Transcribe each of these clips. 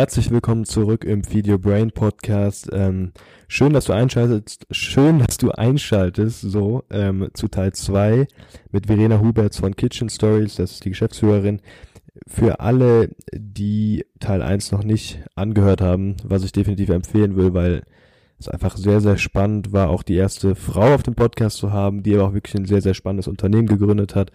Herzlich willkommen zurück im Video Brain Podcast. Ähm, schön, dass du einschaltest, schön, dass du einschaltest, so, ähm, zu Teil 2 mit Verena Huberts von Kitchen Stories, das ist die Geschäftsführerin. Für alle, die Teil 1 noch nicht angehört haben, was ich definitiv empfehlen will, weil es einfach sehr, sehr spannend war, auch die erste Frau auf dem Podcast zu haben, die aber auch wirklich ein sehr, sehr spannendes Unternehmen gegründet hat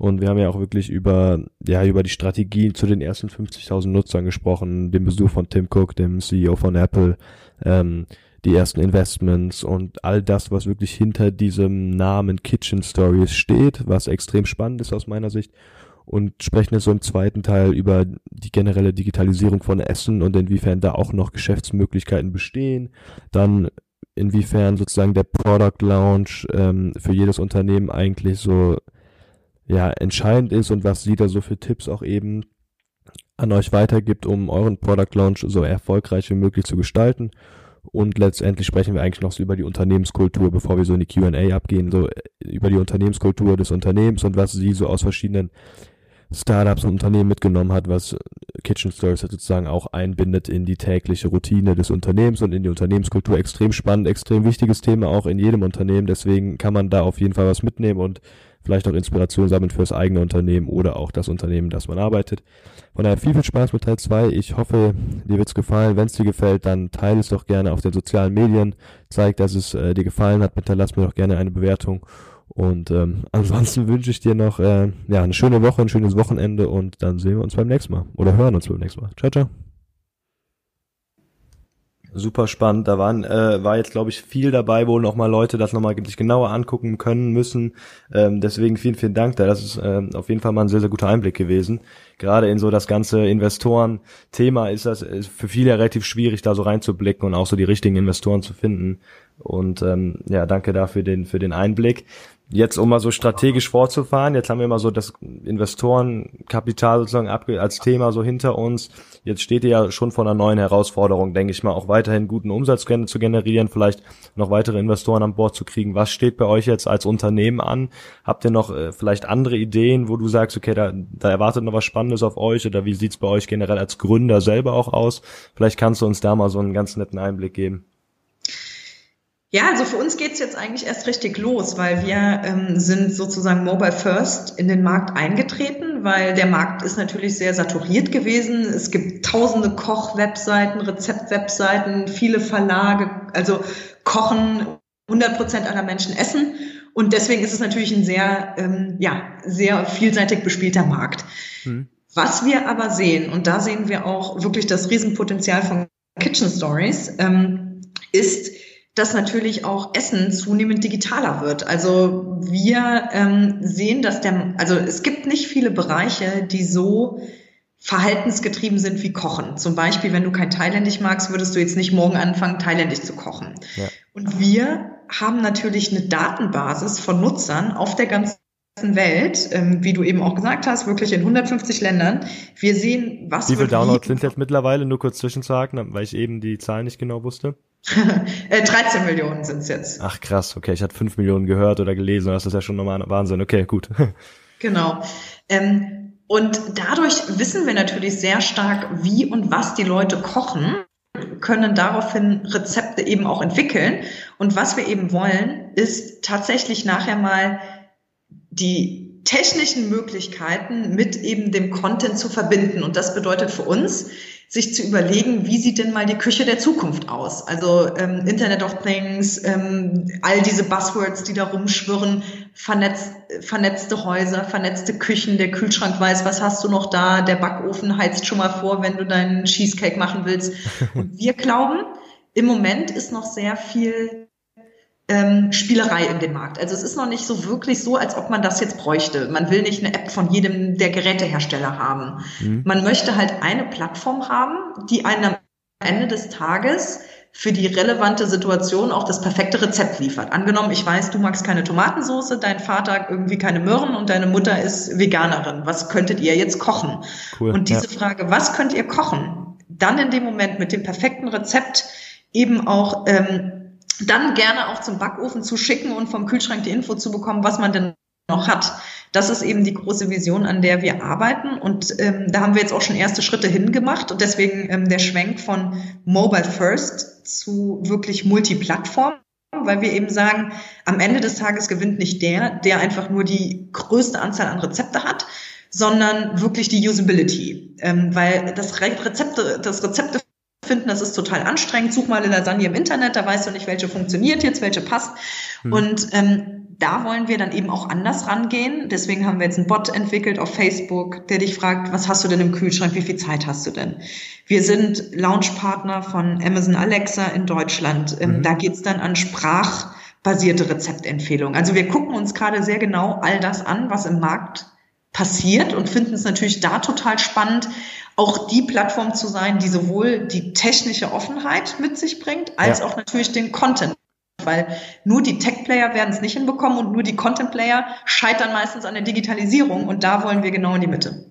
und wir haben ja auch wirklich über, ja, über die Strategien zu den ersten 50.000 Nutzern gesprochen, den Besuch von Tim Cook, dem CEO von Apple, ähm, die ersten Investments und all das, was wirklich hinter diesem Namen Kitchen Stories steht, was extrem spannend ist aus meiner Sicht. Und sprechen jetzt so im zweiten Teil über die generelle Digitalisierung von Essen und inwiefern da auch noch Geschäftsmöglichkeiten bestehen. Dann inwiefern sozusagen der Product Launch ähm, für jedes Unternehmen eigentlich so ja entscheidend ist und was sie da so für Tipps auch eben an euch weitergibt, um euren Product Launch so erfolgreich wie möglich zu gestalten. Und letztendlich sprechen wir eigentlich noch so über die Unternehmenskultur, bevor wir so in die Q&A abgehen, so über die Unternehmenskultur des Unternehmens und was sie so aus verschiedenen Startups und Unternehmen mitgenommen hat, was Kitchen Stories sozusagen auch einbindet in die tägliche Routine des Unternehmens und in die Unternehmenskultur. Extrem spannend, extrem wichtiges Thema auch in jedem Unternehmen. Deswegen kann man da auf jeden Fall was mitnehmen und vielleicht auch Inspiration sammeln fürs eigene Unternehmen oder auch das Unternehmen, das man arbeitet. Von daher viel, viel Spaß mit Teil 2. Ich hoffe, dir wird's gefallen. Wenn es dir gefällt, dann teile es doch gerne auf den sozialen Medien. Zeig, dass es äh, dir gefallen hat. Hinterlass mir doch gerne eine Bewertung. Und ähm, ansonsten wünsche ich dir noch äh, ja, eine schöne Woche, ein schönes Wochenende und dann sehen wir uns beim nächsten Mal. Oder hören uns beim nächsten Mal. Ciao, ciao. Super spannend. Da waren, äh, war jetzt, glaube ich, viel dabei, wo nochmal Leute das nochmal sich genauer angucken können müssen. Ähm, deswegen vielen, vielen Dank da. Das ist äh, auf jeden Fall mal ein sehr, sehr guter Einblick gewesen. Gerade in so das ganze Investoren-Thema ist das ist für viele relativ schwierig, da so reinzublicken und auch so die richtigen Investoren zu finden. Und ähm, ja, danke dafür den, für den Einblick jetzt um mal so strategisch vorzufahren, jetzt haben wir mal so das Investorenkapital sozusagen als Thema so hinter uns. Jetzt steht ihr ja schon vor einer neuen Herausforderung, denke ich mal, auch weiterhin guten Umsatz zu generieren, vielleicht noch weitere Investoren an Bord zu kriegen. Was steht bei euch jetzt als Unternehmen an? Habt ihr noch äh, vielleicht andere Ideen, wo du sagst, okay, da, da erwartet noch was Spannendes auf euch oder wie sieht's bei euch generell als Gründer selber auch aus? Vielleicht kannst du uns da mal so einen ganz netten Einblick geben. Ja, also für uns geht's jetzt eigentlich erst richtig los, weil wir ähm, sind sozusagen Mobile First in den Markt eingetreten, weil der Markt ist natürlich sehr saturiert gewesen. Es gibt tausende Koch-Webseiten, Rezept-Webseiten, viele Verlage, also kochen 100 Prozent aller Menschen essen. Und deswegen ist es natürlich ein sehr, ähm, ja, sehr vielseitig bespielter Markt. Mhm. Was wir aber sehen, und da sehen wir auch wirklich das Riesenpotenzial von Kitchen Stories, ähm, ist, dass natürlich auch Essen zunehmend digitaler wird. Also wir ähm, sehen, dass der, also es gibt nicht viele Bereiche, die so verhaltensgetrieben sind wie Kochen. Zum Beispiel, wenn du kein Thailändisch magst, würdest du jetzt nicht morgen anfangen, Thailändisch zu kochen. Ja. Und wir haben natürlich eine Datenbasis von Nutzern auf der ganzen Welt, ähm, wie du eben auch gesagt hast, wirklich in 150 Ländern. Wir sehen, was. Wie viele Downloads sind jetzt mittlerweile, nur kurz zwischenzuhaken, weil ich eben die Zahlen nicht genau wusste? 13 äh, Millionen sind es jetzt. Ach krass, okay, ich hatte 5 Millionen gehört oder gelesen, das ist ja schon nochmal Wahnsinn. Okay, gut. genau. Ähm, und dadurch wissen wir natürlich sehr stark, wie und was die Leute kochen, können daraufhin Rezepte eben auch entwickeln. Und was wir eben wollen, ist tatsächlich nachher mal die technischen Möglichkeiten mit eben dem Content zu verbinden. Und das bedeutet für uns, sich zu überlegen, wie sieht denn mal die Küche der Zukunft aus? Also ähm, Internet of Things, ähm, all diese Buzzwords, die da rumschwirren, vernetzt, vernetzte Häuser, vernetzte Küchen, der Kühlschrank weiß, was hast du noch da, der Backofen heizt schon mal vor, wenn du deinen Cheesecake machen willst. Und wir glauben, im Moment ist noch sehr viel ähm, Spielerei in dem Markt. Also es ist noch nicht so wirklich so, als ob man das jetzt bräuchte. Man will nicht eine App von jedem der Gerätehersteller haben. Mhm. Man möchte halt eine Plattform haben, die einen am Ende des Tages für die relevante Situation auch das perfekte Rezept liefert. Angenommen, ich weiß, du magst keine Tomatensoße, dein Vater irgendwie keine Möhren und deine Mutter ist Veganerin. Was könntet ihr jetzt kochen? Cool, und diese ja. Frage, was könnt ihr kochen? Dann in dem Moment mit dem perfekten Rezept eben auch ähm, dann gerne auch zum Backofen zu schicken und vom Kühlschrank die Info zu bekommen, was man denn noch hat. Das ist eben die große Vision, an der wir arbeiten. Und ähm, da haben wir jetzt auch schon erste Schritte hingemacht. Und deswegen ähm, der Schwenk von Mobile First zu wirklich Multiplattform weil wir eben sagen, am Ende des Tages gewinnt nicht der, der einfach nur die größte Anzahl an Rezepte hat, sondern wirklich die Usability. Ähm, weil das Rezepte, das Rezepte finden, das ist total anstrengend. Such mal eine Lasagne im Internet, da weißt du nicht, welche funktioniert jetzt, welche passt. Hm. Und ähm, da wollen wir dann eben auch anders rangehen. Deswegen haben wir jetzt einen Bot entwickelt auf Facebook, der dich fragt, was hast du denn im Kühlschrank, wie viel Zeit hast du denn? Wir sind Launchpartner von Amazon Alexa in Deutschland. Ähm, mhm. Da geht's dann an sprachbasierte Rezeptempfehlungen. Also wir gucken uns gerade sehr genau all das an, was im Markt passiert und finden es natürlich da total spannend, auch die Plattform zu sein, die sowohl die technische Offenheit mit sich bringt, als ja. auch natürlich den Content weil nur die Tech-Player werden es nicht hinbekommen und nur die Content-Player scheitern meistens an der Digitalisierung und da wollen wir genau in die Mitte.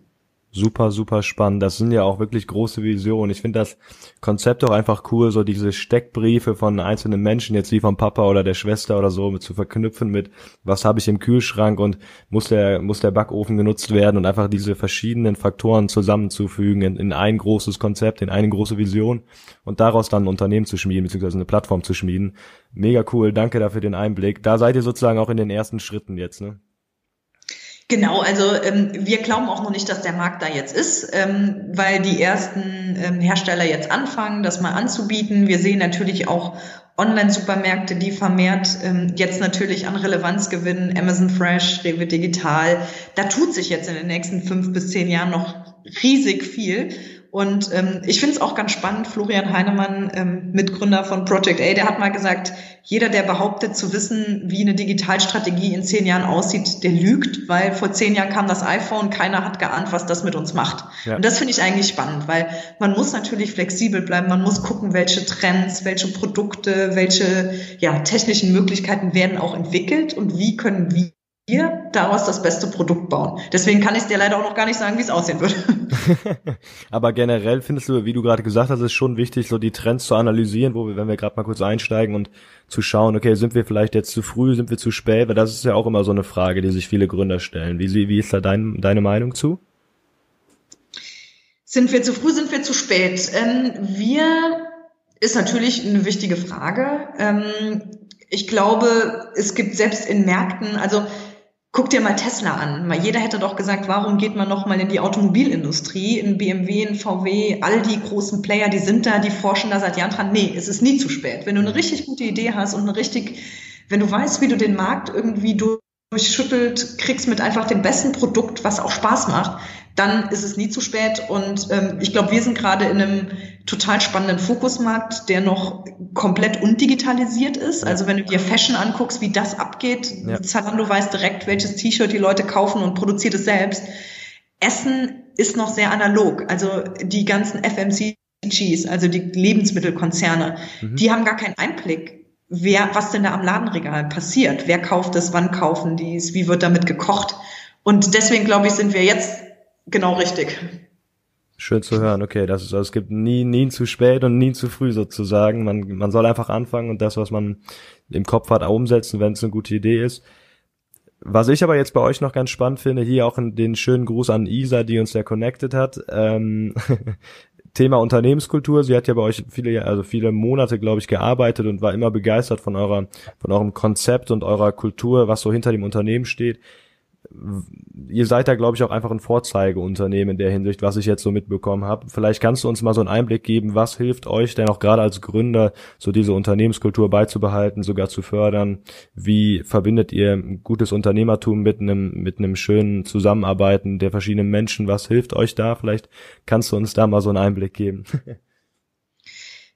Super, super spannend. Das sind ja auch wirklich große Visionen. Ich finde das Konzept auch einfach cool, so diese Steckbriefe von einzelnen Menschen, jetzt wie vom Papa oder der Schwester oder so, zu verknüpfen mit, was habe ich im Kühlschrank und muss der, muss der Backofen genutzt werden und einfach diese verschiedenen Faktoren zusammenzufügen in, in ein großes Konzept, in eine große Vision und daraus dann ein Unternehmen zu schmieden, beziehungsweise eine Plattform zu schmieden. Mega cool. Danke dafür den Einblick. Da seid ihr sozusagen auch in den ersten Schritten jetzt, ne? Genau, also ähm, wir glauben auch noch nicht, dass der Markt da jetzt ist, ähm, weil die ersten ähm, Hersteller jetzt anfangen, das mal anzubieten. Wir sehen natürlich auch Online-Supermärkte, die vermehrt ähm, jetzt natürlich an Relevanz gewinnen, Amazon Fresh, Rewe Digital. Da tut sich jetzt in den nächsten fünf bis zehn Jahren noch riesig viel. Und ähm, ich finde es auch ganz spannend, Florian Heinemann, ähm, Mitgründer von Project A, der hat mal gesagt, jeder, der behauptet zu wissen, wie eine Digitalstrategie in zehn Jahren aussieht, der lügt, weil vor zehn Jahren kam das iPhone, keiner hat geahnt, was das mit uns macht. Ja. Und das finde ich eigentlich spannend, weil man muss natürlich flexibel bleiben, man muss gucken, welche Trends, welche Produkte, welche ja, technischen Möglichkeiten werden auch entwickelt und wie können wir wir daraus das beste Produkt bauen. Deswegen kann ich dir leider auch noch gar nicht sagen, wie es aussehen wird. Aber generell findest du, wie du gerade gesagt hast, ist schon wichtig, so die Trends zu analysieren, wo wir, wenn wir gerade mal kurz einsteigen und zu schauen, okay, sind wir vielleicht jetzt zu früh, sind wir zu spät? Weil das ist ja auch immer so eine Frage, die sich viele Gründer stellen. Wie, wie ist da dein, deine Meinung zu? Sind wir zu früh, sind wir zu spät? Ähm, wir ist natürlich eine wichtige Frage. Ähm, ich glaube, es gibt selbst in Märkten, also Guck dir mal Tesla an. Jeder hätte doch gesagt, warum geht man noch mal in die Automobilindustrie, in BMW, in VW, all die großen Player, die sind da, die forschen da seit Jahren dran. Nee, es ist nie zu spät. Wenn du eine richtig gute Idee hast und eine richtig, wenn du weißt, wie du den Markt irgendwie durchschüttelt kriegst mit einfach dem besten Produkt, was auch Spaß macht, dann ist es nie zu spät. Und ähm, ich glaube, wir sind gerade in einem total spannenden Fokusmarkt, der noch komplett undigitalisiert ist. Also wenn du dir Fashion anguckst, wie das abgeht, ja. Zalando weiß direkt, welches T-Shirt die Leute kaufen und produziert es selbst. Essen ist noch sehr analog. Also die ganzen FMCGs, also die Lebensmittelkonzerne, mhm. die haben gar keinen Einblick, wer, was denn da am Ladenregal passiert. Wer kauft es, wann kaufen die es, wie wird damit gekocht. Und deswegen glaube ich, sind wir jetzt Genau richtig. Schön zu hören, okay, das ist, also es gibt nie, nie zu spät und nie zu früh sozusagen. Man, man soll einfach anfangen und das, was man im Kopf hat, umsetzen, wenn es eine gute Idee ist. Was ich aber jetzt bei euch noch ganz spannend finde, hier auch den schönen Gruß an Isa, die uns ja connected hat. Ähm, Thema Unternehmenskultur. Sie hat ja bei euch viele, also viele Monate, glaube ich, gearbeitet und war immer begeistert von eurer, von eurem Konzept und eurer Kultur, was so hinter dem Unternehmen steht ihr seid da, glaube ich, auch einfach ein Vorzeigeunternehmen in der Hinsicht, was ich jetzt so mitbekommen habe. Vielleicht kannst du uns mal so einen Einblick geben, was hilft euch denn auch gerade als Gründer, so diese Unternehmenskultur beizubehalten, sogar zu fördern? Wie verbindet ihr gutes Unternehmertum mit einem, mit einem schönen Zusammenarbeiten der verschiedenen Menschen? Was hilft euch da? Vielleicht kannst du uns da mal so einen Einblick geben.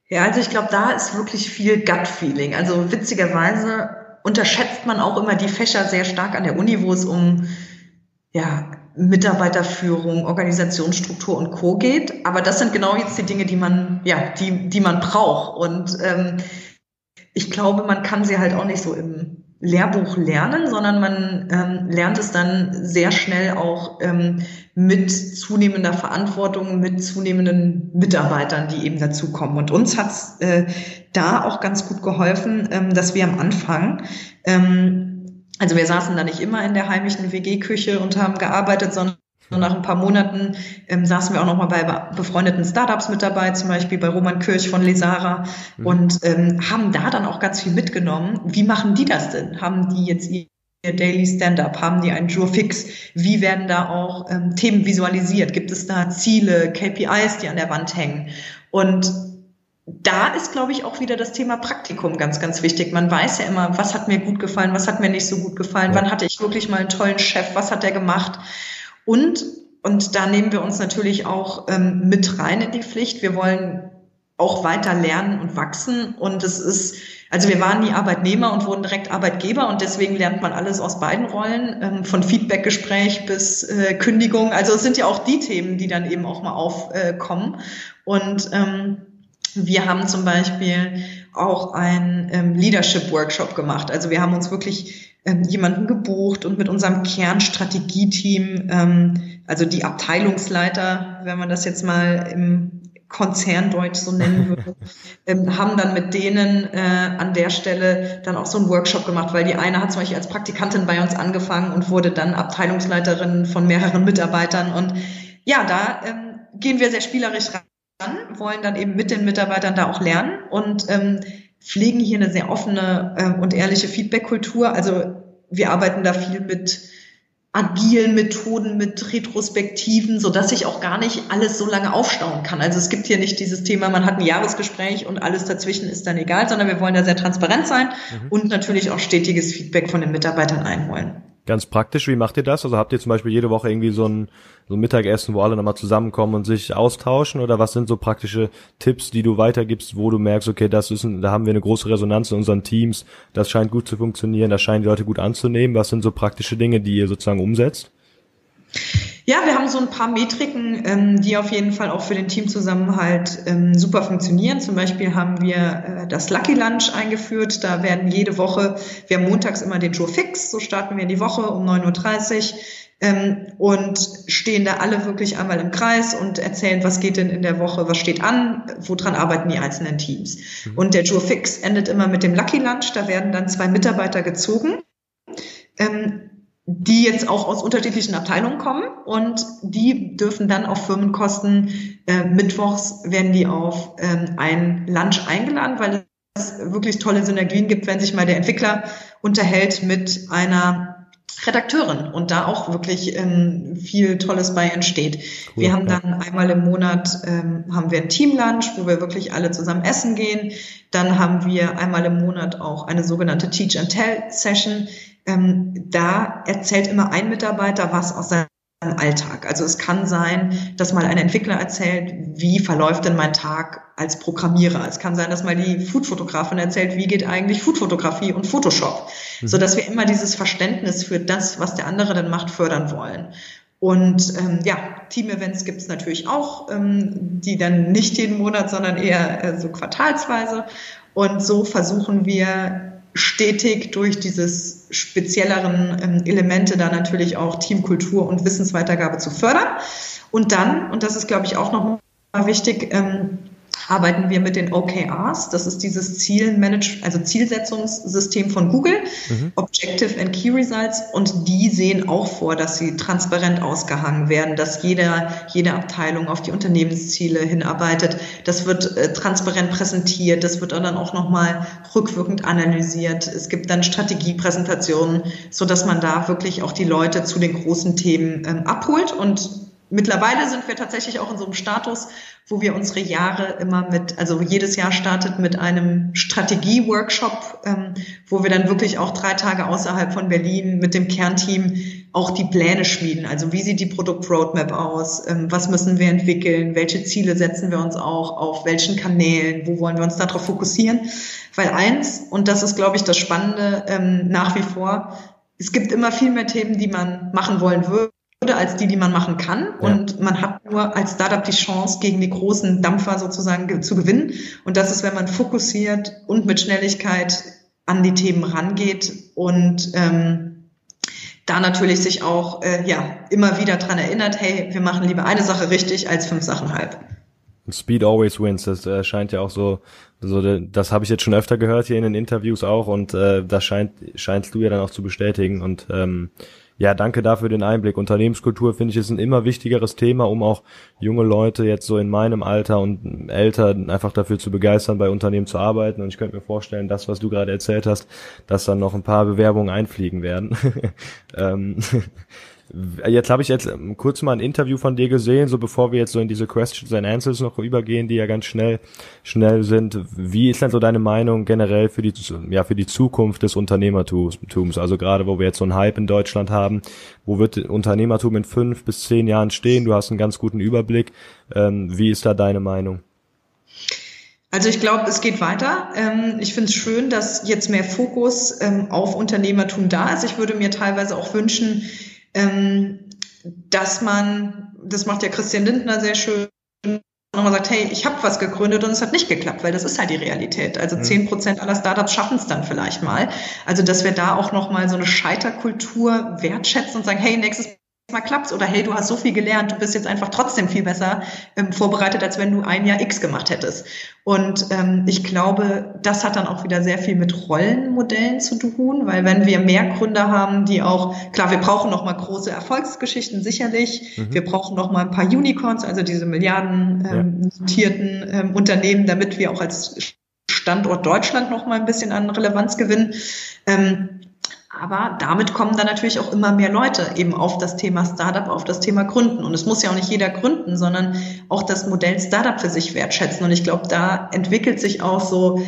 Ja, also ich glaube, da ist wirklich viel Gut-Feeling. Also witzigerweise unterschätzt man auch immer die Fächer sehr stark an der Uni, wo es um ja, Mitarbeiterführung, Organisationsstruktur und Co. geht. Aber das sind genau jetzt die Dinge, die man, ja, die, die man braucht. Und ähm, ich glaube, man kann sie halt auch nicht so im Lehrbuch lernen, sondern man ähm, lernt es dann sehr schnell auch ähm, mit zunehmender Verantwortung, mit zunehmenden Mitarbeitern, die eben dazukommen. Und uns hat es äh, da auch ganz gut geholfen, ähm, dass wir am Anfang ähm, Also wir saßen da nicht immer in der heimischen WG-Küche und haben gearbeitet, sondern nach ein paar Monaten ähm, saßen wir auch noch mal bei befreundeten Startups mit dabei, zum Beispiel bei Roman Kirch von Lesara mhm. und ähm, haben da dann auch ganz viel mitgenommen. Wie machen die das denn? Haben die jetzt ihr Daily Stand-up? Haben die einen Jour fix? Wie werden da auch ähm, Themen visualisiert? Gibt es da Ziele, KPIs, die an der Wand hängen? Und da ist, glaube ich, auch wieder das Thema Praktikum ganz, ganz wichtig. Man weiß ja immer, was hat mir gut gefallen, was hat mir nicht so gut gefallen, ja. wann hatte ich wirklich mal einen tollen Chef, was hat der gemacht? Und, und da nehmen wir uns natürlich auch ähm, mit rein in die Pflicht. Wir wollen auch weiter lernen und wachsen. Und es ist, also wir waren nie Arbeitnehmer und wurden direkt Arbeitgeber und deswegen lernt man alles aus beiden Rollen, ähm, von Feedbackgespräch bis äh, Kündigung. Also es sind ja auch die Themen, die dann eben auch mal aufkommen. Und ähm, wir haben zum Beispiel auch einen ähm, Leadership-Workshop gemacht. Also wir haben uns wirklich ähm, jemanden gebucht und mit unserem Kernstrategieteam, ähm, also die Abteilungsleiter, wenn man das jetzt mal im Konzerndeutsch so nennen würde, ähm, haben dann mit denen äh, an der Stelle dann auch so einen Workshop gemacht, weil die eine hat zum Beispiel als Praktikantin bei uns angefangen und wurde dann Abteilungsleiterin von mehreren Mitarbeitern. Und ja, da ähm, gehen wir sehr spielerisch ran wollen dann eben mit den Mitarbeitern da auch lernen und ähm, pflegen hier eine sehr offene äh, und ehrliche Feedback-Kultur. Also wir arbeiten da viel mit agilen Methoden, mit Retrospektiven, so dass sich auch gar nicht alles so lange aufstauen kann. Also es gibt hier nicht dieses Thema, man hat ein Jahresgespräch und alles dazwischen ist dann egal, sondern wir wollen da sehr transparent sein mhm. und natürlich auch stetiges Feedback von den Mitarbeitern einholen. Ganz praktisch, wie macht ihr das? Also habt ihr zum Beispiel jede Woche irgendwie so ein, so ein Mittagessen, wo alle nochmal zusammenkommen und sich austauschen? Oder was sind so praktische Tipps, die du weitergibst, wo du merkst, okay, das ist ein, da haben wir eine große Resonanz in unseren Teams, das scheint gut zu funktionieren, das scheinen die Leute gut anzunehmen. Was sind so praktische Dinge, die ihr sozusagen umsetzt? Ja, wir haben so ein paar Metriken, ähm, die auf jeden Fall auch für den Teamzusammenhalt ähm, super funktionieren. Zum Beispiel haben wir äh, das Lucky Lunch eingeführt. Da werden jede Woche, wir haben montags immer den Joe Fix, so starten wir in die Woche um 9.30 Uhr ähm, und stehen da alle wirklich einmal im Kreis und erzählen, was geht denn in der Woche, was steht an, woran arbeiten die einzelnen Teams. Mhm. Und der Joe Fix endet immer mit dem Lucky Lunch. Da werden dann zwei Mitarbeiter gezogen. Ähm, die jetzt auch aus unterschiedlichen Abteilungen kommen und die dürfen dann auf Firmenkosten äh, mittwochs werden die auf ähm, ein Lunch eingeladen, weil es wirklich tolle Synergien gibt, wenn sich mal der Entwickler unterhält mit einer Redakteurin und da auch wirklich ähm, viel Tolles bei entsteht. Cool, wir haben ja. dann einmal im Monat ähm, haben wir ein Teamlunch, wo wir wirklich alle zusammen essen gehen. Dann haben wir einmal im Monat auch eine sogenannte Teach and Tell Session, ähm, da erzählt immer ein Mitarbeiter was aus seinem Alltag. Also es kann sein, dass mal ein Entwickler erzählt, wie verläuft denn mein Tag als Programmierer. Es kann sein, dass mal die Foodfotografin erzählt, wie geht eigentlich Foodfotografie und Photoshop, mhm. so dass wir immer dieses Verständnis für das, was der andere dann macht, fördern wollen. Und ähm, ja, Team-Events gibt es natürlich auch, ähm, die dann nicht jeden Monat, sondern eher äh, so quartalsweise. Und so versuchen wir stetig durch dieses spezielleren ähm, Elemente da natürlich auch Teamkultur und Wissensweitergabe zu fördern. Und dann, und das ist, glaube ich, auch noch mal wichtig, ähm, arbeiten wir mit den OKRs. Das ist dieses Zielmanage, also Zielsetzungssystem von Google, mhm. Objective and Key Results. Und die sehen auch vor, dass sie transparent ausgehangen werden, dass jeder, jede Abteilung auf die Unternehmensziele hinarbeitet. Das wird äh, transparent präsentiert. Das wird dann auch nochmal rückwirkend analysiert. Es gibt dann Strategiepräsentationen, so dass man da wirklich auch die Leute zu den großen Themen ähm, abholt und Mittlerweile sind wir tatsächlich auch in so einem Status, wo wir unsere Jahre immer mit, also jedes Jahr startet mit einem Strategie-Workshop, ähm, wo wir dann wirklich auch drei Tage außerhalb von Berlin mit dem Kernteam auch die Pläne schmieden. Also wie sieht die Produkt-Roadmap aus? Ähm, was müssen wir entwickeln? Welche Ziele setzen wir uns auch? Auf welchen Kanälen? Wo wollen wir uns darauf fokussieren? Weil eins, und das ist, glaube ich, das Spannende ähm, nach wie vor, es gibt immer viel mehr Themen, die man machen wollen würde als die, die man machen kann. Ja. Und man hat nur als Startup die Chance, gegen die großen Dampfer sozusagen zu gewinnen. Und das ist, wenn man fokussiert und mit Schnelligkeit an die Themen rangeht und ähm, da natürlich sich auch äh, ja immer wieder dran erinnert, hey, wir machen lieber eine Sache richtig als fünf Sachen halb. Speed always wins. Das äh, scheint ja auch so, so das habe ich jetzt schon öfter gehört hier in den Interviews auch und äh, das scheint scheinst du ja dann auch zu bestätigen und ähm, ja, danke dafür den Einblick. Unternehmenskultur finde ich ist ein immer wichtigeres Thema, um auch junge Leute jetzt so in meinem Alter und älter einfach dafür zu begeistern, bei Unternehmen zu arbeiten. Und ich könnte mir vorstellen, das, was du gerade erzählt hast, dass dann noch ein paar Bewerbungen einfliegen werden. ähm, Jetzt habe ich jetzt ähm, kurz mal ein Interview von dir gesehen, so bevor wir jetzt so in diese Questions and Answers noch übergehen, die ja ganz schnell schnell sind. Wie ist denn so deine Meinung generell für die ja für die Zukunft des Unternehmertums? Also gerade wo wir jetzt so einen Hype in Deutschland haben, wo wird Unternehmertum in fünf bis zehn Jahren stehen? Du hast einen ganz guten Überblick. Ähm, wie ist da deine Meinung? Also ich glaube, es geht weiter. Ähm, ich finde es schön, dass jetzt mehr Fokus auf Unternehmertum da ist. Ich würde mir teilweise auch wünschen, ähm, dass man, das macht ja Christian Lindner sehr schön, nochmal sagt, hey, ich habe was gegründet und es hat nicht geklappt, weil das ist halt die Realität. Also mhm. zehn Prozent aller Startups schaffen es dann vielleicht mal. Also dass wir da auch nochmal so eine Scheiterkultur wertschätzen und sagen, hey, nächstes mal klappt's oder hey, du hast so viel gelernt, du bist jetzt einfach trotzdem viel besser ähm, vorbereitet, als wenn du ein Jahr X gemacht hättest. Und ähm, ich glaube, das hat dann auch wieder sehr viel mit Rollenmodellen zu tun, weil wenn wir mehr Gründer haben, die auch, klar, wir brauchen noch mal große Erfolgsgeschichten sicherlich, mhm. wir brauchen noch mal ein paar Unicorns, also diese Milliarden ähm, notierten ähm, Unternehmen, damit wir auch als Standort Deutschland noch mal ein bisschen an Relevanz gewinnen. Ähm, aber damit kommen dann natürlich auch immer mehr Leute eben auf das Thema Startup, auf das Thema Gründen. Und es muss ja auch nicht jeder gründen, sondern auch das Modell Startup für sich wertschätzen. Und ich glaube, da entwickelt sich auch so,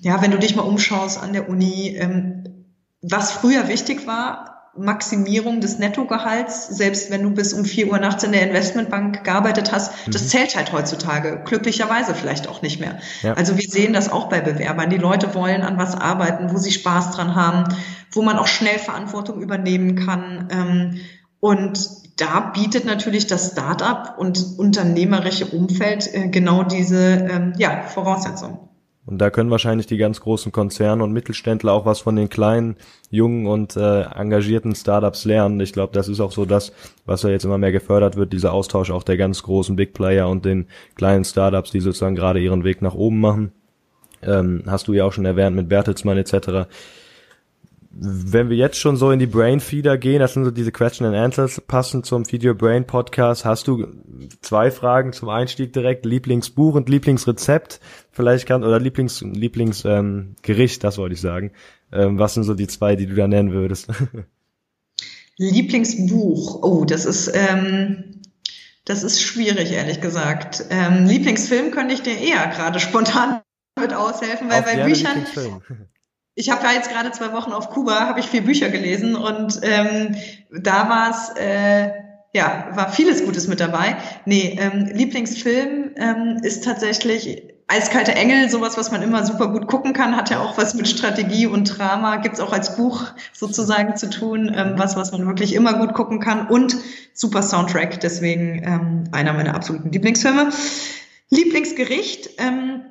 ja, wenn du dich mal umschaust an der Uni, ähm, was früher wichtig war, Maximierung des Nettogehalts, selbst wenn du bis um vier Uhr nachts in der Investmentbank gearbeitet hast, mhm. das zählt halt heutzutage, glücklicherweise vielleicht auch nicht mehr. Ja. Also wir sehen das auch bei Bewerbern. Die Leute wollen an was arbeiten, wo sie Spaß dran haben, wo man auch schnell Verantwortung übernehmen kann. Ähm, und da bietet natürlich das Start-up und unternehmerische Umfeld äh, genau diese ähm, ja, Voraussetzungen. Und da können wahrscheinlich die ganz großen Konzerne und Mittelständler auch was von den kleinen, jungen und äh, engagierten Startups lernen. Ich glaube, das ist auch so das, was ja jetzt immer mehr gefördert wird, dieser Austausch auch der ganz großen Big Player und den kleinen Startups, die sozusagen gerade ihren Weg nach oben machen. Ähm, hast du ja auch schon erwähnt mit Bertelsmann etc wenn wir jetzt schon so in die Brain Feeder gehen, das sind so diese Question and Answers passend zum Video Brain Podcast, hast du zwei Fragen zum Einstieg direkt, Lieblingsbuch und Lieblingsrezept, vielleicht kann oder Lieblings Lieblingsgericht, ähm, Gericht, das wollte ich sagen. Ähm, was sind so die zwei, die du da nennen würdest? Lieblingsbuch, oh, das ist ähm, das ist schwierig, ehrlich gesagt. Ähm, Lieblingsfilm könnte ich dir eher gerade spontan mit aushelfen, weil Auf bei Büchern ich habe ja jetzt gerade zwei Wochen auf Kuba, habe ich vier Bücher gelesen und ähm, da war es, äh, ja, war vieles Gutes mit dabei. Nee, ähm, Lieblingsfilm ähm, ist tatsächlich Eiskalte Engel, sowas, was man immer super gut gucken kann, hat ja auch was mit Strategie und Drama, gibt's auch als Buch sozusagen zu tun, ähm, was, was man wirklich immer gut gucken kann und super Soundtrack, deswegen ähm, einer meiner absoluten Lieblingsfilme. Lieblingsgericht, ähm,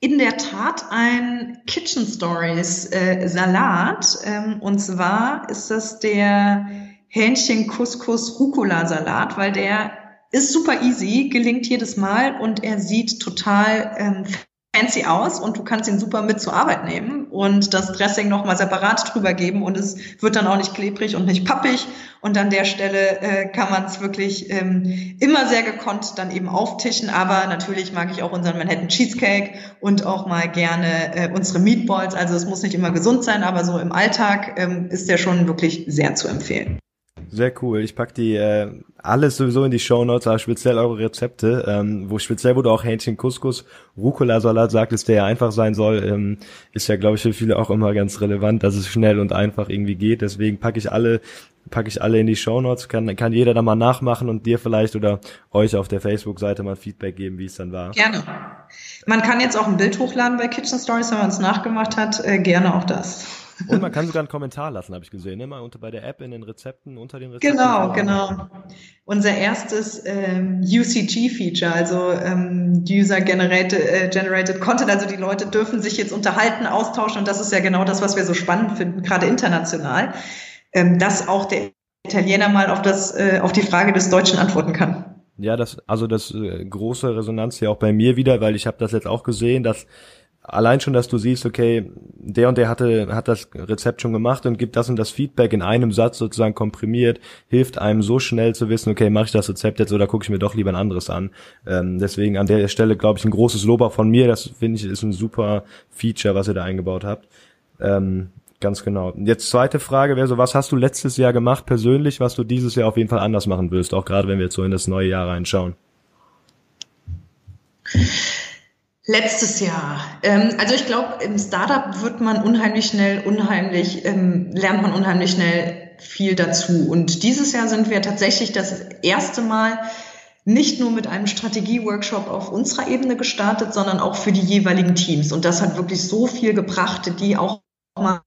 in der Tat ein Kitchen Stories äh, Salat. Ähm, und zwar ist das der Hähnchen Couscous Rucola Salat, weil der ist super easy, gelingt jedes Mal und er sieht total ähm, fancy aus und du kannst ihn super mit zur Arbeit nehmen und das Dressing nochmal separat drüber geben und es wird dann auch nicht klebrig und nicht pappig. Und an der Stelle äh, kann man es wirklich ähm, immer sehr gekonnt dann eben auftischen, aber natürlich mag ich auch unseren Manhattan Cheesecake und auch mal gerne äh, unsere Meatballs, also es muss nicht immer gesund sein, aber so im Alltag ähm, ist der schon wirklich sehr zu empfehlen. Sehr cool. Ich pack die äh, alles sowieso in die Show Notes, aber speziell eure Rezepte, ähm, wo speziell wo du auch Hähnchen Couscous, Rucola Salat sagtest, der ja einfach sein soll, ähm, ist ja glaube ich für viele auch immer ganz relevant, dass es schnell und einfach irgendwie geht. Deswegen packe ich alle packe ich alle in die Show Notes, kann kann jeder da mal nachmachen und dir vielleicht oder euch auf der Facebook Seite mal Feedback geben, wie es dann war. Gerne. Man kann jetzt auch ein Bild hochladen bei Kitchen Stories, wenn man es nachgemacht hat, äh, gerne auch das. Und man kann sogar einen Kommentar lassen, habe ich gesehen, ne? Mal unter bei der App in den Rezepten, unter den Rezepten. Genau, genau. Unser erstes ähm, UCG-Feature, also ähm, User Generated, äh, Generated Content, also die Leute dürfen sich jetzt unterhalten, austauschen und das ist ja genau das, was wir so spannend finden, gerade international, ähm, dass auch der Italiener mal auf das, äh, auf die Frage des Deutschen antworten kann. Ja, das also das äh, große Resonanz ja auch bei mir wieder, weil ich habe das jetzt auch gesehen, dass allein schon, dass du siehst, okay, der und der hatte, hat das Rezept schon gemacht und gibt das und das Feedback in einem Satz sozusagen komprimiert, hilft einem so schnell zu wissen, okay, mache ich das Rezept jetzt oder gucke ich mir doch lieber ein anderes an. Ähm, deswegen an der Stelle, glaube ich, ein großes Lob auch von mir. Das finde ich ist ein super Feature, was ihr da eingebaut habt. Ähm, ganz genau. Jetzt zweite Frage wäre so, was hast du letztes Jahr gemacht persönlich, was du dieses Jahr auf jeden Fall anders machen willst, auch gerade wenn wir jetzt so in das neue Jahr reinschauen? Letztes Jahr. Ähm, also ich glaube, im Startup wird man unheimlich schnell, unheimlich, ähm, lernt man unheimlich schnell viel dazu. Und dieses Jahr sind wir tatsächlich das erste Mal nicht nur mit einem Strategie-Workshop auf unserer Ebene gestartet, sondern auch für die jeweiligen Teams. Und das hat wirklich so viel gebracht, die auch mal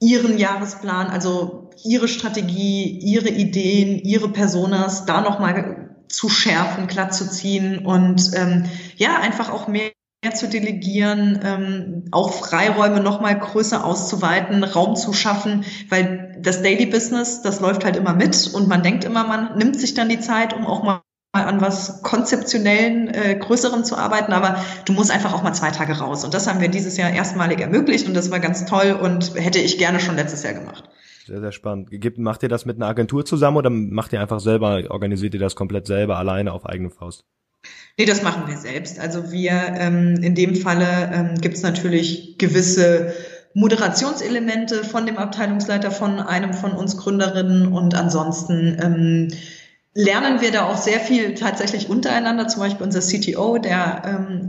ihren Jahresplan, also ihre Strategie, ihre Ideen, ihre Personas da nochmal zu schärfen, glatt zu ziehen und ähm, ja, einfach auch mehr zu delegieren, ähm, auch Freiräume noch mal größer auszuweiten, Raum zu schaffen, weil das Daily Business, das läuft halt immer mit und man denkt immer, man nimmt sich dann die Zeit, um auch mal an was konzeptionellen, äh, größeren zu arbeiten, aber du musst einfach auch mal zwei Tage raus. Und das haben wir dieses Jahr erstmalig ermöglicht und das war ganz toll und hätte ich gerne schon letztes Jahr gemacht. Sehr, sehr spannend. Gibt, macht ihr das mit einer Agentur zusammen oder macht ihr einfach selber, organisiert ihr das komplett selber alleine auf eigene Faust? Nee, das machen wir selbst. Also wir, ähm, in dem Falle ähm, gibt es natürlich gewisse Moderationselemente von dem Abteilungsleiter, von einem von uns Gründerinnen und ansonsten ähm, lernen wir da auch sehr viel tatsächlich untereinander. Zum Beispiel unser CTO, der ähm,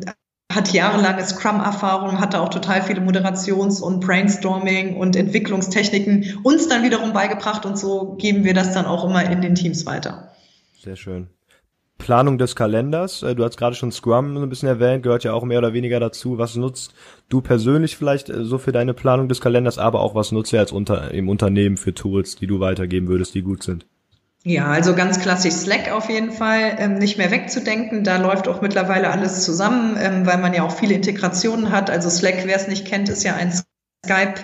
hat jahrelange Scrum-Erfahrung, hatte auch total viele Moderations- und Brainstorming- und Entwicklungstechniken uns dann wiederum beigebracht und so geben wir das dann auch immer in den Teams weiter. Sehr schön. Planung des Kalenders. Äh, du hast gerade schon Scrum ein bisschen erwähnt, gehört ja auch mehr oder weniger dazu. Was nutzt du persönlich vielleicht äh, so für deine Planung des Kalenders, aber auch was nutzt ihr als unter, im Unternehmen für Tools, die du weitergeben würdest, die gut sind? Ja, also ganz klassisch Slack auf jeden Fall, ähm, nicht mehr wegzudenken. Da läuft auch mittlerweile alles zusammen, ähm, weil man ja auch viele Integrationen hat. Also Slack, wer es nicht kennt, ist ja ein Skype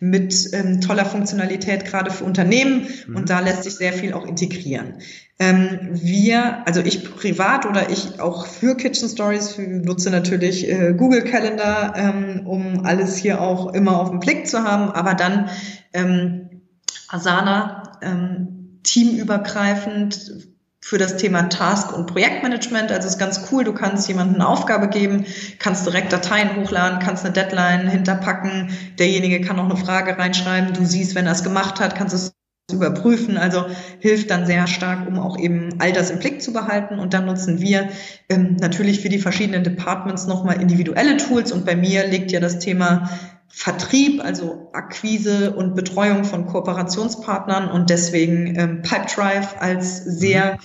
mit ähm, toller Funktionalität gerade für Unternehmen mhm. und da lässt sich sehr viel auch integrieren. Ähm, wir, also ich privat oder ich auch für Kitchen Stories nutze natürlich äh, Google Calendar, ähm, um alles hier auch immer auf den Blick zu haben, aber dann ähm, Asana, ähm, teamübergreifend für das Thema Task- und Projektmanagement. Also ist ganz cool, du kannst jemandem eine Aufgabe geben, kannst direkt Dateien hochladen, kannst eine Deadline hinterpacken, derjenige kann auch eine Frage reinschreiben, du siehst, wenn er es gemacht hat, kannst es überprüfen. Also hilft dann sehr stark, um auch eben all das im Blick zu behalten. Und dann nutzen wir ähm, natürlich für die verschiedenen Departments nochmal individuelle Tools. Und bei mir liegt ja das Thema Vertrieb, also Akquise und Betreuung von Kooperationspartnern und deswegen ähm, Pipedrive als sehr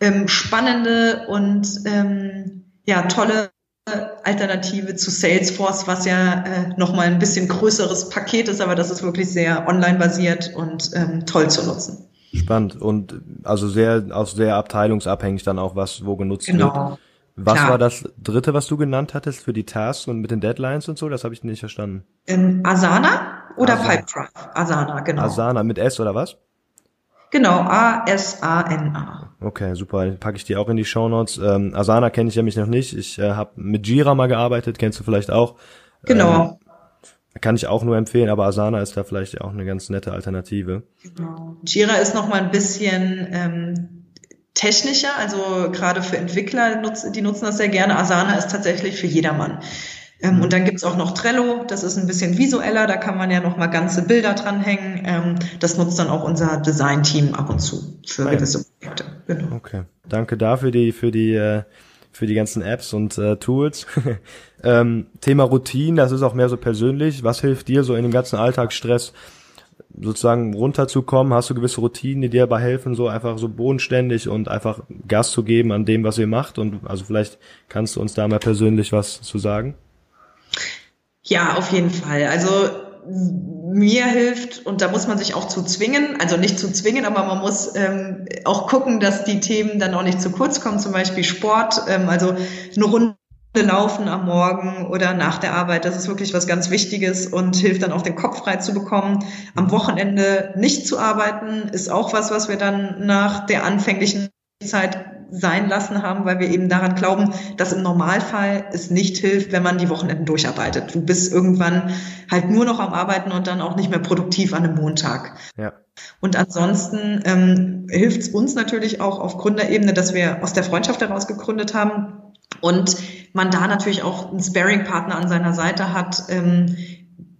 ähm, spannende und ähm, ja tolle Alternative zu Salesforce, was ja äh, nochmal ein bisschen größeres Paket ist, aber das ist wirklich sehr online basiert und ähm, toll zu nutzen. Spannend und also sehr auch sehr abteilungsabhängig dann auch was wo genutzt genau. wird. Was Klar. war das dritte, was du genannt hattest für die Tasks und mit den Deadlines und so? Das habe ich nicht verstanden. Ähm, Asana oder Asana. Pipedrive? Asana, genau. Asana mit S oder was? Genau, A-S-A-N-A. Okay, super. Packe ich die auch in die Show Notes. Ähm, Asana kenne ich ja mich noch nicht. Ich äh, habe mit Jira mal gearbeitet, kennst du vielleicht auch. Genau. Ähm, kann ich auch nur empfehlen, aber Asana ist da vielleicht auch eine ganz nette Alternative. Genau. Jira ist noch mal ein bisschen ähm, technischer, also gerade für Entwickler, die nutzen das sehr gerne. Asana ist tatsächlich für jedermann. Ähm, mhm. und dann gibt's auch noch Trello, das ist ein bisschen visueller, da kann man ja noch mal ganze Bilder dranhängen. Ähm, das nutzt dann auch unser Design-Team ab und zu für ah, gewisse Projekte. Genau. Okay, danke dafür die für die äh, für die ganzen Apps und äh, Tools. ähm, Thema Routine, das ist auch mehr so persönlich. Was hilft dir so in dem ganzen Alltagsstress? Sozusagen runterzukommen? Hast du gewisse Routinen, die dir dabei helfen, so einfach so bodenständig und einfach Gas zu geben an dem, was ihr macht? Und also vielleicht kannst du uns da mal persönlich was zu sagen? Ja, auf jeden Fall. Also mir hilft, und da muss man sich auch zu zwingen, also nicht zu zwingen, aber man muss ähm, auch gucken, dass die Themen dann auch nicht zu kurz kommen, zum Beispiel Sport, ähm, also eine Runde laufen am Morgen oder nach der Arbeit. Das ist wirklich was ganz Wichtiges und hilft dann auch den Kopf frei zu bekommen. Am Wochenende nicht zu arbeiten ist auch was, was wir dann nach der anfänglichen Zeit sein lassen haben, weil wir eben daran glauben, dass im Normalfall es nicht hilft, wenn man die Wochenenden durcharbeitet. Du bist irgendwann halt nur noch am Arbeiten und dann auch nicht mehr produktiv an einem Montag. Ja. Und ansonsten ähm, hilft es uns natürlich auch auf Gründerebene, dass wir aus der Freundschaft heraus gegründet haben und man da natürlich auch einen Sparing-Partner an seiner Seite hat, ähm,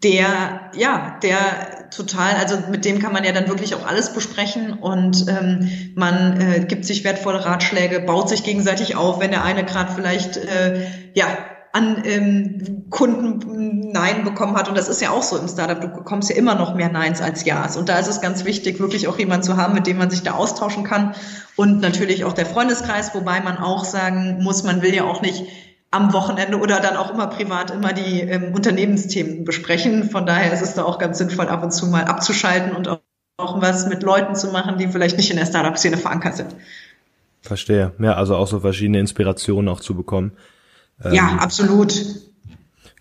der, ja, der total, also mit dem kann man ja dann wirklich auch alles besprechen und ähm, man äh, gibt sich wertvolle Ratschläge, baut sich gegenseitig auf, wenn der eine gerade vielleicht, äh, ja, an ähm, Kunden Nein bekommen hat. Und das ist ja auch so im Startup. Du bekommst ja immer noch mehr Neins als Ja's. Und da ist es ganz wichtig, wirklich auch jemanden zu haben, mit dem man sich da austauschen kann. Und natürlich auch der Freundeskreis, wobei man auch sagen muss, man will ja auch nicht am Wochenende oder dann auch immer privat immer die ähm, Unternehmensthemen besprechen. Von daher ist es da auch ganz sinnvoll, ab und zu mal abzuschalten und auch, auch was mit Leuten zu machen, die vielleicht nicht in der Startup-Szene verankert sind. Verstehe. Ja, also auch so verschiedene Inspirationen auch zu bekommen. Ähm, ja, absolut.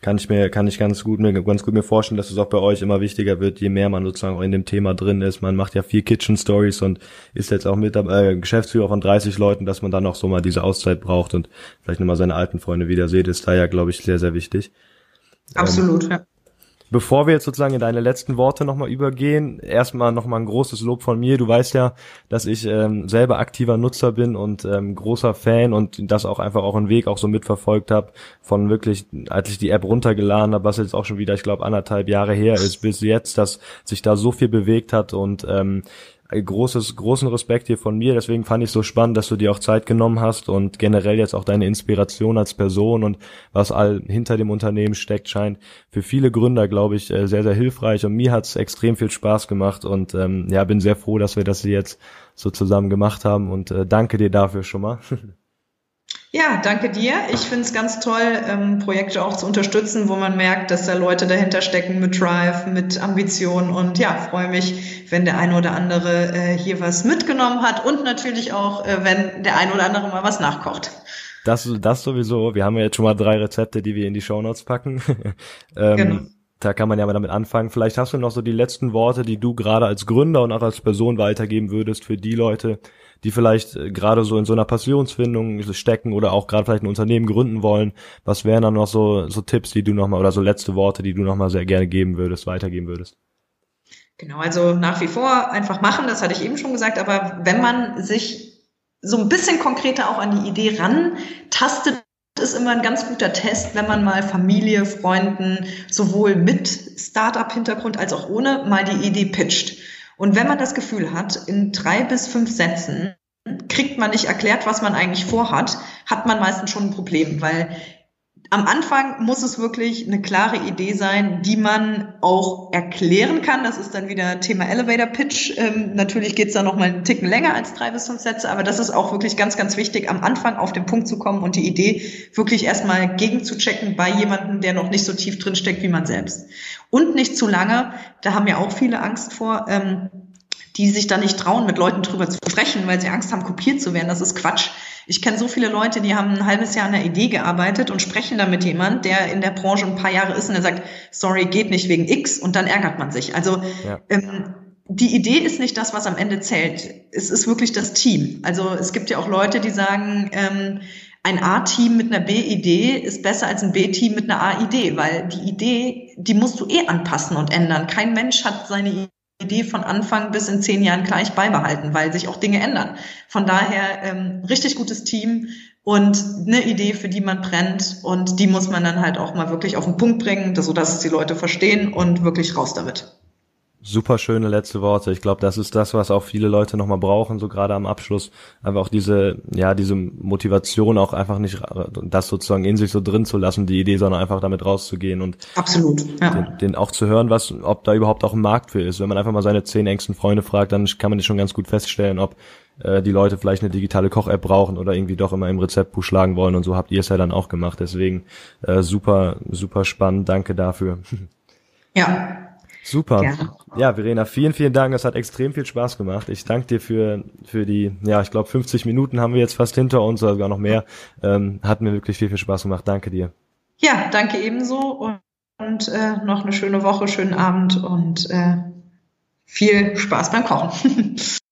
Kann ich mir, kann ich ganz gut mir, ganz gut mir vorstellen, dass es auch bei euch immer wichtiger wird, je mehr man sozusagen auch in dem Thema drin ist. Man macht ja viel Kitchen Stories und ist jetzt auch mit äh, Geschäftsführer von 30 Leuten, dass man dann auch so mal diese Auszeit braucht und vielleicht nochmal seine alten Freunde wieder sieht, ist da ja, glaube ich, sehr, sehr wichtig. Absolut, ähm, ja. Bevor wir jetzt sozusagen in deine letzten Worte nochmal übergehen, erstmal nochmal ein großes Lob von mir. Du weißt ja, dass ich ähm, selber aktiver Nutzer bin und ähm, großer Fan und das auch einfach auch einen Weg auch so mitverfolgt habe von wirklich, als ich die App runtergeladen habe, was jetzt auch schon wieder, ich glaube, anderthalb Jahre her ist, bis jetzt, dass sich da so viel bewegt hat und ähm, großes, großen Respekt hier von mir. Deswegen fand ich so spannend, dass du dir auch Zeit genommen hast und generell jetzt auch deine Inspiration als Person und was all hinter dem Unternehmen steckt, scheint für viele Gründer, glaube ich, äh, sehr, sehr hilfreich. Und mir hat es extrem viel Spaß gemacht und ähm, ja, bin sehr froh, dass wir das jetzt so zusammen gemacht haben und äh, danke dir dafür schon mal. Ja, danke dir. Ich finde es ganz toll, ähm, Projekte auch zu unterstützen, wo man merkt, dass da Leute dahinter stecken mit Drive, mit Ambition und ja, freue mich, wenn der eine oder andere äh, hier was mitgenommen hat und natürlich auch, äh, wenn der eine oder andere mal was nachkocht. Das, das sowieso. Wir haben ja jetzt schon mal drei Rezepte, die wir in die Shownotes packen. ähm, genau. Da kann man ja mal damit anfangen. Vielleicht hast du noch so die letzten Worte, die du gerade als Gründer und auch als Person weitergeben würdest für die Leute, die vielleicht äh, gerade so in so einer Passionsfindung stecken oder auch gerade vielleicht ein Unternehmen gründen wollen. Was wären dann noch so, so Tipps, die du nochmal oder so letzte Worte, die du nochmal sehr gerne geben würdest, weitergeben würdest? Genau, also nach wie vor einfach machen, das hatte ich eben schon gesagt, aber wenn man sich so ein bisschen konkreter auch an die Idee rantastet, ist immer ein ganz guter Test, wenn man mal Familie, Freunden, sowohl mit Startup-Hintergrund als auch ohne, mal die Idee pitcht. Und wenn man das Gefühl hat, in drei bis fünf Sätzen kriegt man nicht erklärt, was man eigentlich vorhat, hat man meistens schon ein Problem, weil am Anfang muss es wirklich eine klare Idee sein, die man auch erklären kann. Das ist dann wieder Thema Elevator Pitch. Ähm, natürlich geht's da noch mal einen Ticken länger als drei bis fünf Sätze, aber das ist auch wirklich ganz, ganz wichtig, am Anfang auf den Punkt zu kommen und die Idee wirklich erstmal gegenzuchecken bei jemandem, der noch nicht so tief drin steckt wie man selbst. Und nicht zu lange, da haben ja auch viele Angst vor. Ähm, die sich da nicht trauen, mit Leuten drüber zu sprechen, weil sie Angst haben, kopiert zu werden. Das ist Quatsch. Ich kenne so viele Leute, die haben ein halbes Jahr an der Idee gearbeitet und sprechen dann mit jemand, der in der Branche ein paar Jahre ist und der sagt, sorry, geht nicht wegen X und dann ärgert man sich. Also ja. ähm, die Idee ist nicht das, was am Ende zählt. Es ist wirklich das Team. Also es gibt ja auch Leute, die sagen, ähm, ein A-Team mit einer B-Idee ist besser als ein B-Team mit einer A-Idee, weil die Idee, die musst du eh anpassen und ändern. Kein Mensch hat seine Idee von Anfang bis in zehn Jahren gleich beibehalten, weil sich auch Dinge ändern. Von daher ähm, richtig gutes Team und eine Idee, für die man brennt und die muss man dann halt auch mal wirklich auf den Punkt bringen, sodass es die Leute verstehen und wirklich raus damit. Super schöne letzte Worte. Ich glaube, das ist das, was auch viele Leute nochmal brauchen, so gerade am Abschluss. Einfach auch diese, ja, diese Motivation auch einfach nicht, das sozusagen in sich so drin zu lassen, die Idee, sondern einfach damit rauszugehen und absolut, ja. den, den auch zu hören, was, ob da überhaupt auch ein Markt für ist. Wenn man einfach mal seine zehn engsten Freunde fragt, dann kann man schon ganz gut feststellen, ob äh, die Leute vielleicht eine digitale Koch-App brauchen oder irgendwie doch immer im Rezeptbuch schlagen wollen und so habt ihr es ja dann auch gemacht. Deswegen äh, super, super spannend. Danke dafür. Ja, Super. Gerne. Ja, Verena, vielen, vielen Dank. Es hat extrem viel Spaß gemacht. Ich danke dir für, für die, ja, ich glaube 50 Minuten haben wir jetzt fast hinter uns, oder sogar noch mehr. Ähm, hat mir wirklich viel, viel Spaß gemacht. Danke dir. Ja, danke ebenso und, und äh, noch eine schöne Woche, schönen Abend und äh, viel Spaß beim Kochen.